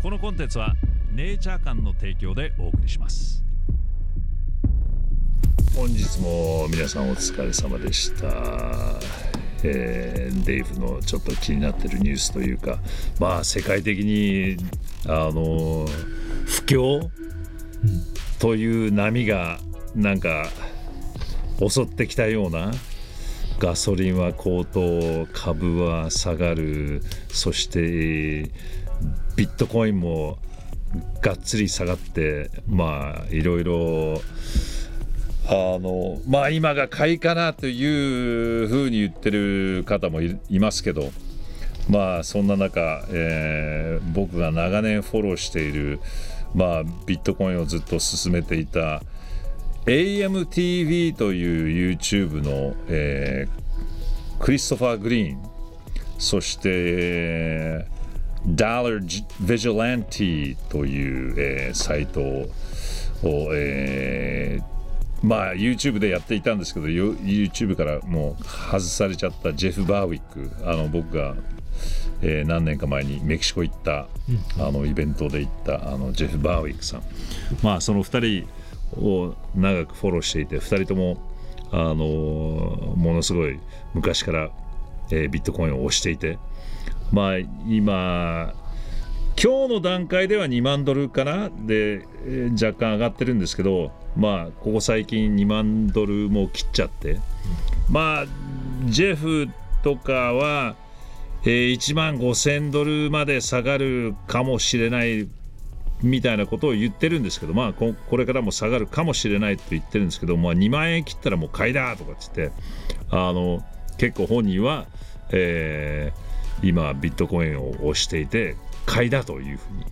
このコンテンツはネイチャー館の提供でお送りします。本日も皆さんお疲れ様でした、えーデイブのちょっと気になってるニュースというかまあ世界的にあの不況？という波がなんか襲ってきたようなガソリンは高騰株は下がるそしてビットコインもがっつり下がってまあいろいろあのまあ今が買いかなというふうに言ってる方もいますけどまあそんな中、えー僕が長年フォローしている、まあ、ビットコインをずっと進めていた AMTV という YouTube の、えークリストファー・グリーンそして、えー、Dollar Vigilante という、えーサイトを、えーまあ YouTube でやっていたんですけどよ YouTube からもう外されちゃったジェフ・バーウィックあの僕が、えー何年か前にメキシコ行った、あのイベントで行ったあのジェフ・バーウィックさん。まあその2人を長くフォローしていて2人ともあのものすごい昔から、えービットコインを推していてまあ今今日の段階では2万ドルかなで、若干上がってるんですけどまあここ最近2万ドルも切っちゃって。まあジェフとかは、えー1万5000ドルまで下がるかもしれないみたいなことを言ってるんですけどまあここれからも下がるかもしれないと言ってるんですけど、まあ、2万円切ったらもう買いだとかっつってあの結構本人は、えー今ビットコインを推していて買いだというふうに、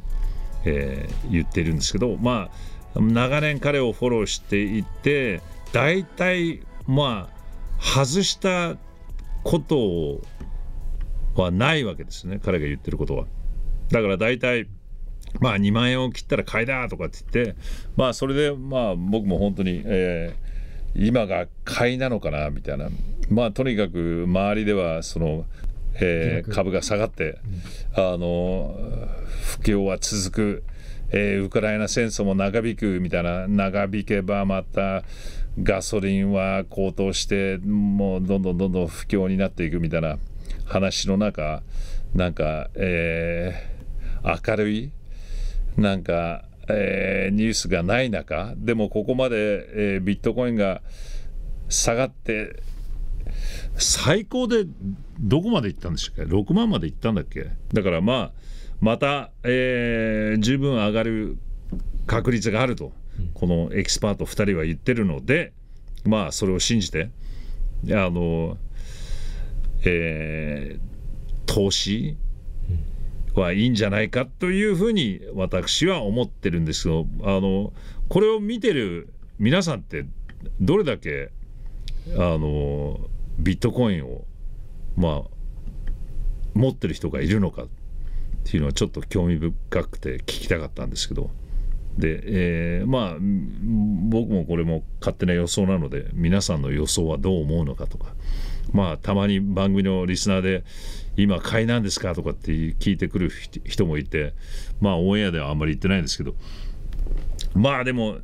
えー言ってるんですけどまあ長年彼をフォローしていて大体まあ外したことはないわけですね彼が言ってることは。だから大体まあ2万円を切ったら買いだとかって言ってまあそれでまあ僕も本当に、えー今が買いなのかなみたいなまあとにかく周りではその、えー株が下がって、あの不況は続く、えーウクライナ戦争も長引くみたいな。長引けばまたガソリンは高騰してもうどんどんどんどん不況になっていくみたいな。話の中なんか、えー明るい。なんか、えーニュースがない中。でもここまで、えービットコインが下がって最高でどこまで行ったんでしたっけ？6万まで行ったんだっけ？だからまあまた、えー十分上がる確率があると、このエキスパート2人は言ってるのでまあそれを信じてあの、えー投資はいいんじゃないかというふうに私は思ってるんですけどあのこれを見てる皆さんってどれだけあのビットコインをまあ持ってる人がいるのかっていうのはちょっと興味深くて聞きたかったんですけど。で、えーまあ僕もこれも勝手な予想なので皆さんの予想はどう思うのかとか。まあたまに番組のリスナーで今買いなんですかとかって聞いてくる人もいてまあオンエアではあんまり言ってないんですけど。まあでも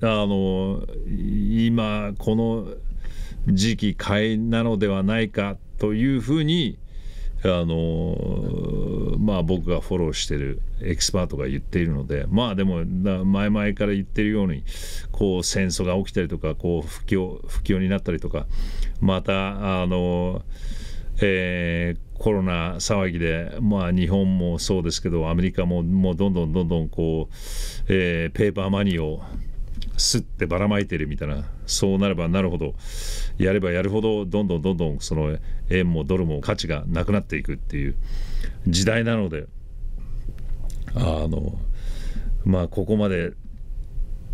あの今この時期買いなのではないかというふうにあのまあ僕がフォローしてるエキスパートが言っているのでまあでも前々から言ってるようにこう戦争が起きたりとかこう不況不況になったりとかまたあのえーコロナ騒ぎで、まあ、日本もそうですけどアメリカももうどんどんどんどんこう、えーペーパーマニーをすってばらまいてるみたいなそうなればなるほどやればやるほどどんどんどんどんその円もドルも価値がなくなっていくっていう時代なのであのまあここまで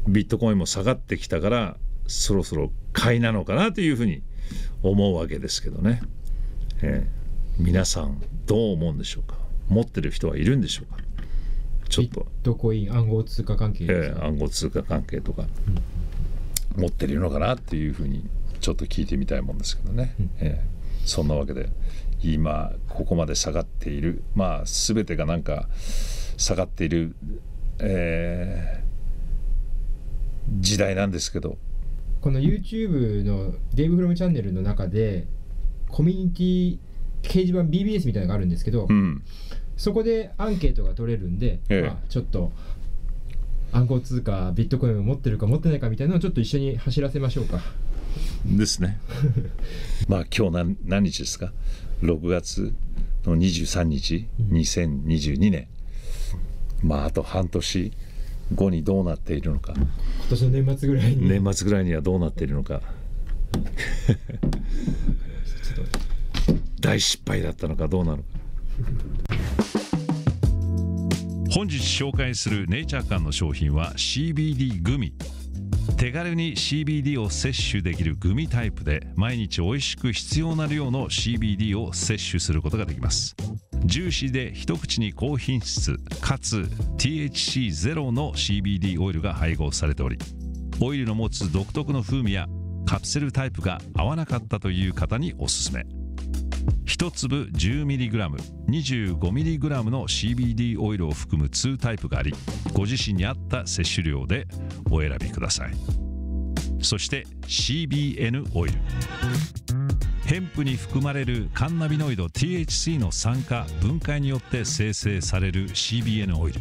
ビットコインも下がってきたからそろそろ買いなのかなというふうに思うわけですけどね、えー皆さんどう思うんでしょうか？持ってる人はいるんでしょうか？ちょっと。ビットコイン暗号通貨関係ですか？えー暗号通貨関係とか。持ってるのかなっていうふうにちょっと聞いてみたいもんですけどね、えーそんなわけで今ここまで下がっている。まあ全てがなんか下がっている、えー時代なんですけど。この YouTube のデイブフロムチャンネルの中でコミュニティ掲示板 BBS みたいなのがあるんですけど、うんそこでアンケートが取れるんで、ええ。まあ、ちょっと暗号通貨ビットコインを持ってるか持ってないかみたいなのをちょっと一緒に走らせましょうか。ですね。まあ今日何何日ですか？6月の23日2022年。まああと半年後にどうなっているのか。今年の年末ぐらいに、年末ぐらいにはどうなっているのか。大失敗だったのかどうなのか本日紹介するネイチャー館の商品は CBD グミ。手軽に CBD を摂取できるグミタイプで毎日美味しく必要な量の CBD を摂取することができます。ジューシーで一口に高品質かつ THC ゼロの CBD オイルが配合されておりオイルの持つ独特の風味やカプセルタイプが合わなかったという方におすすめ。1粒 10mg、25mg の CBD オイルを含む2タイプがあり、ご自身に合った摂取量でお選びください。そして CBN オイル。ヘンプに含まれるカンナビノイド THC の酸化分解によって生成される CBN オイル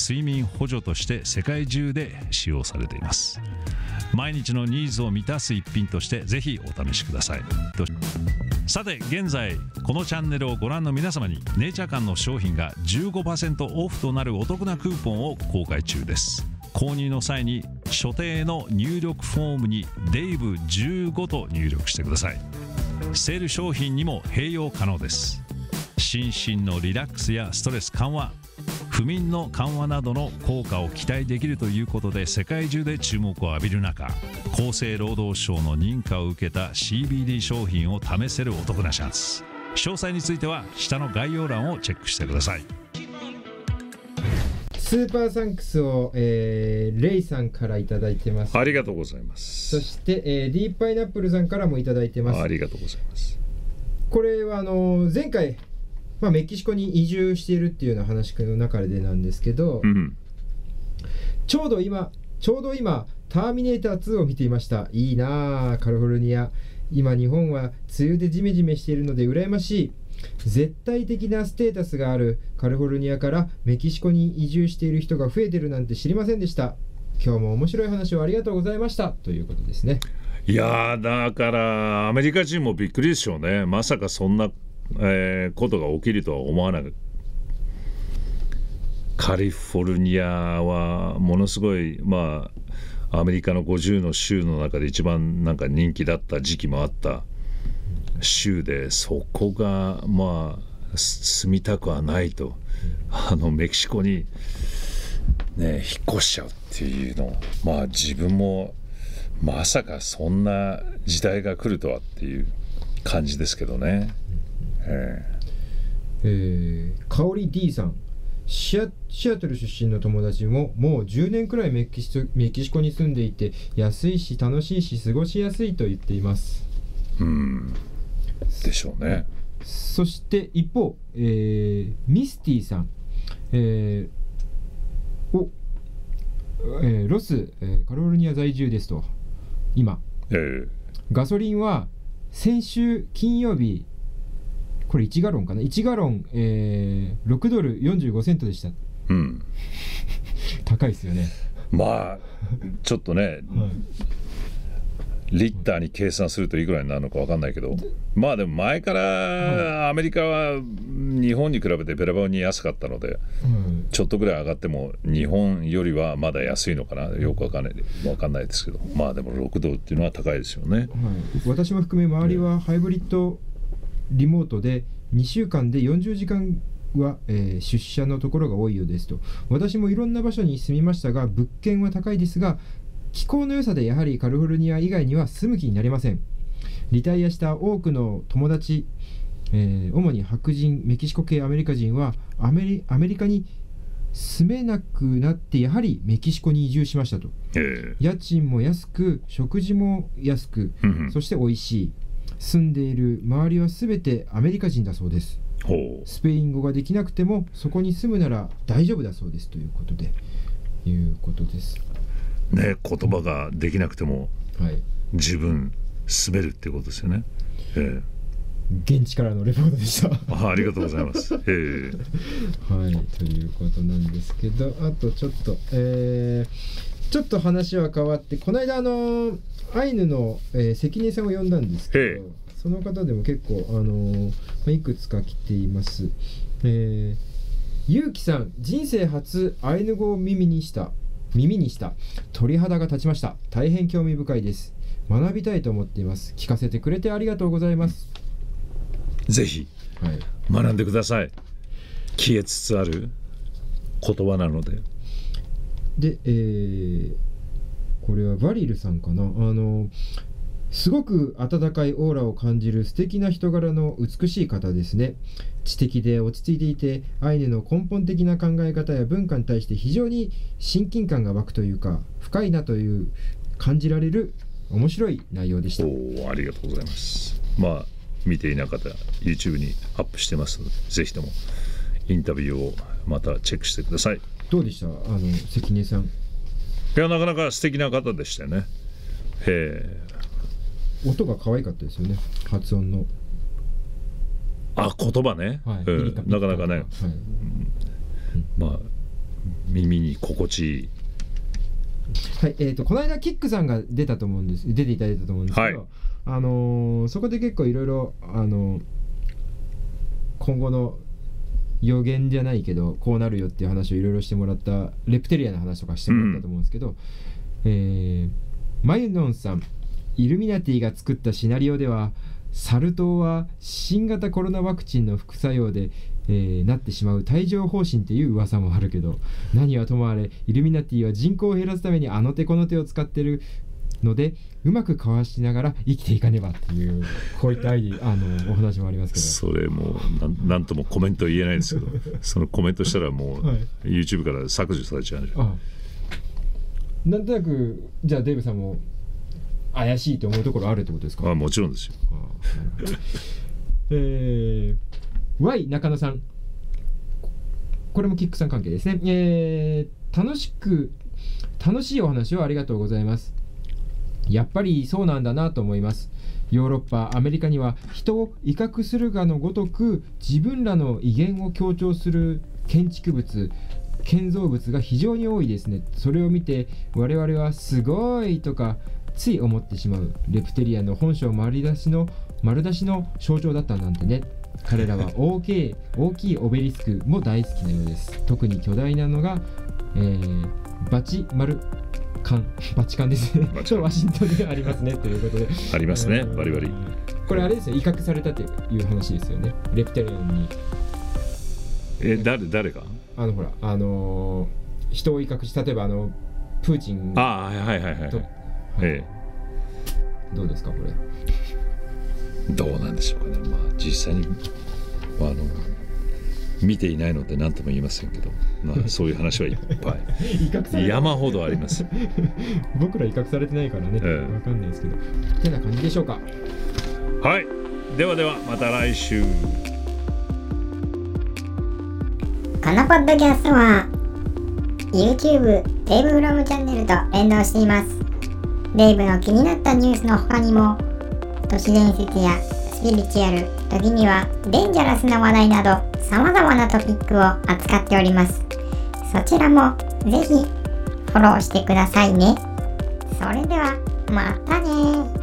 睡眠補助として世界中で使用されています。毎日のニーズを満たす一品としてぜひお試しください。さて現在このチャンネルをご覧の皆様にネイチャー館の商品が15%オフとなるお得なクーポンを公開中です。購入の際に所定の入力フォームにデイブ15と入力してください。セール商品にも併用可能です。心身のリラックスやストレス緩和不眠の緩和などの効果を期待できるということで世界中で注目を浴びる中厚生労働省の認可を受けた CBD 商品を試せるお得なチャンス詳細については下の概要欄をチェックしてください。スーパーサンクスを、えーレイさんからいただいてます。ありがとうございます。そして、えーディープパイナップルさんからもいただいてます。ありがとうございます。これはあの前回、まあ、メキシコに移住しているっていうような話の中でなんですけど、うん。ちょうど今ちょうど今ターミネーター2を見ていました。いいなあカリフォルニア。今日本は梅雨でジメジメしているので羨ましい。絶対的なステータスがあるカリフォルニアからメキシコに移住している人が増えてるなんて知りませんでした。今日も面白い話をありがとうございました。ということですね。いやーだからアメリカ人もびっくりでしょうね。まさかそんな、えーことが起きるとは思わなかったカリフォルニアはものすごいまあアメリカの50の州の中で一番なんか人気だった時期もあった州でそこがまあ住みたくはないとあのメキシコにね引っ越しちゃうっていうのまあ自分もまさかそんな時代が来るとはっていう感じですけどね。ええー、香り D さん。シアシアトル出身の友達ももう10年くらいメキシメキシコに住んでいて安いし楽しいし過ごしやすいと言っています。えうん。でしょうね。そして一方、えーミスティさん、えーおえーロス、えーカリフォルニア在住ですと。今。ええ。ガソリンは先週金曜日これ1ガロンかな？1ガロン、えー6ドル45セントでした。うん、高いですよね、まあちょっとねはい。リッターに計算するといくらになるのか分かんないけど。まあでも前からアメリカは日本に比べてべらぼうに安かったのでうんちょっとぐらい上がっても日本よりはまだ安いのかな？よく分かんない。分かんないですけど。まあでも6ドルっていうのは高いですよね。はい、私も含め周りはハイブリッドリモートで2週間で40時間は、えー出社のところが多いようですと。私もいろんな場所に住みましたが物件は高いですが気候の良さでやはりカリフォルニア以外には住む気になりません。リタイアした多くの友達、えー主に白人メキシコ系アメリカ人はアメリアメリカに住めなくなってやはりメキシコに移住しましたと。え家賃も安く食事も安くえうんうん。そして美味しい住んでいる周りは全てアメリカ人だそうです。ほスペイン語ができなくてもそこに住むなら大丈夫だそうですということでいうことです。うね言葉ができなくてもはい。自分滑るっていうことですよね。え現地からのレポートでした。ありがとうございます。ええ。はいということなんですけどあとちょっとえーちょっと話は変わってこの間あのアイヌの、えー関根さんを呼んだんですけええ。どその方でも結構あのーまあいくつか来ています。えーゆうきさん人生初アイヌ語を耳にした耳にした。鳥肌が立ちました。大変興味深いです。学びたいと思っています。聞かせてくれてありがとうございます。ぜひはい。学んでください。消えつつある言葉なので。で、えーこれはバリルさんかな？あのすごく温かいオーラを感じる素敵な人柄の美しい方ですね知的で落ち着いていてアイヌの根本的な考え方や文化に対して非常に親近感が湧くというか深いなという感じられる面白い内容でしたおおありがとうございます。まあ見ていなかった YouTube にアップしてますのでぜひともインタビューをまたチェックしてください。いどうでした？あの関根さん。やなかなか素敵な方でしたよね。ええ。音が可愛かったですよね。発音の、あ言葉ね、はい。うん。なかなかね。はい。まあ耳に心地いい。はい、えー、とこの間キックさんが出たと思うんです。出ていただいたと思うんですけど、はい。あのーそこで結構いろいろあのー今後の予言じゃないけどこうなるよっていう話をいろいろしてもらったレプテリアの話とかしてもらったと思うんですけど、えーマユノンさんイルミナティが作ったシナリオではサル痘は新型コロナワクチンの副作用で、えーなってしまう帯状疱疹っていう噂もあるけど何はともあれイルミナティは人口を減らすためにあの手この手を使ってるのでうまくかわしながら生きていかねばっていうこういったあのお話もありますけそれもうなんともコメント言えないんですけどそのコメントしたらもう、はい。YouTube から削除されちゃうんでどあなんとなくじゃあデーブさんも怪しいと思うところあるってことですか？あもちろんですよ。えー、Y 中野さん。これもキックさん関係ですね、えー楽しく楽しいお話をありがとうございますやっぱりそうなんだなと思います。ヨーロッパアメリカには人を威嚇するがのごとく自分らの威厳を強調する建築物建造物が非常に多いですね。それを見て我々はすごいとかつい思ってしまう。レプテリアンの本性丸出しの丸出しの象徴だったなんてね。彼らは 大きい大きいオベリスクも大好きなようです。特に巨大なのが、えーバチマルカンバチカンですねワシントンにありますねということで。ありますね。うん。バリバリ。これあれですよ。威嚇されたという話ですよね。レプテリアンに。え誰誰が？あのほらあのー人を威嚇し例えばあのプーチン。ああはいはいはいはい。と、はい。えどうですかこれ？えどうなんでしょうかね。まあ実際にまああの見ていないので何とも言いませんけど、まあ、そういう話はいっぱ威嚇されい山ほどあります。僕ら威嚇されてないからね、ええ。わかんないですけど。てな感じでしょうか。はい。ではではまた来週。このポッドキャストは YouTube デイブフロムチャンネルと連動しています。デイブの気になったニュースの他にも都市伝説やスピリチュアル時にはデンジャラスな話題など様々なトピックを扱っております。そちらもぜひフォローしてくださいね。それではまたね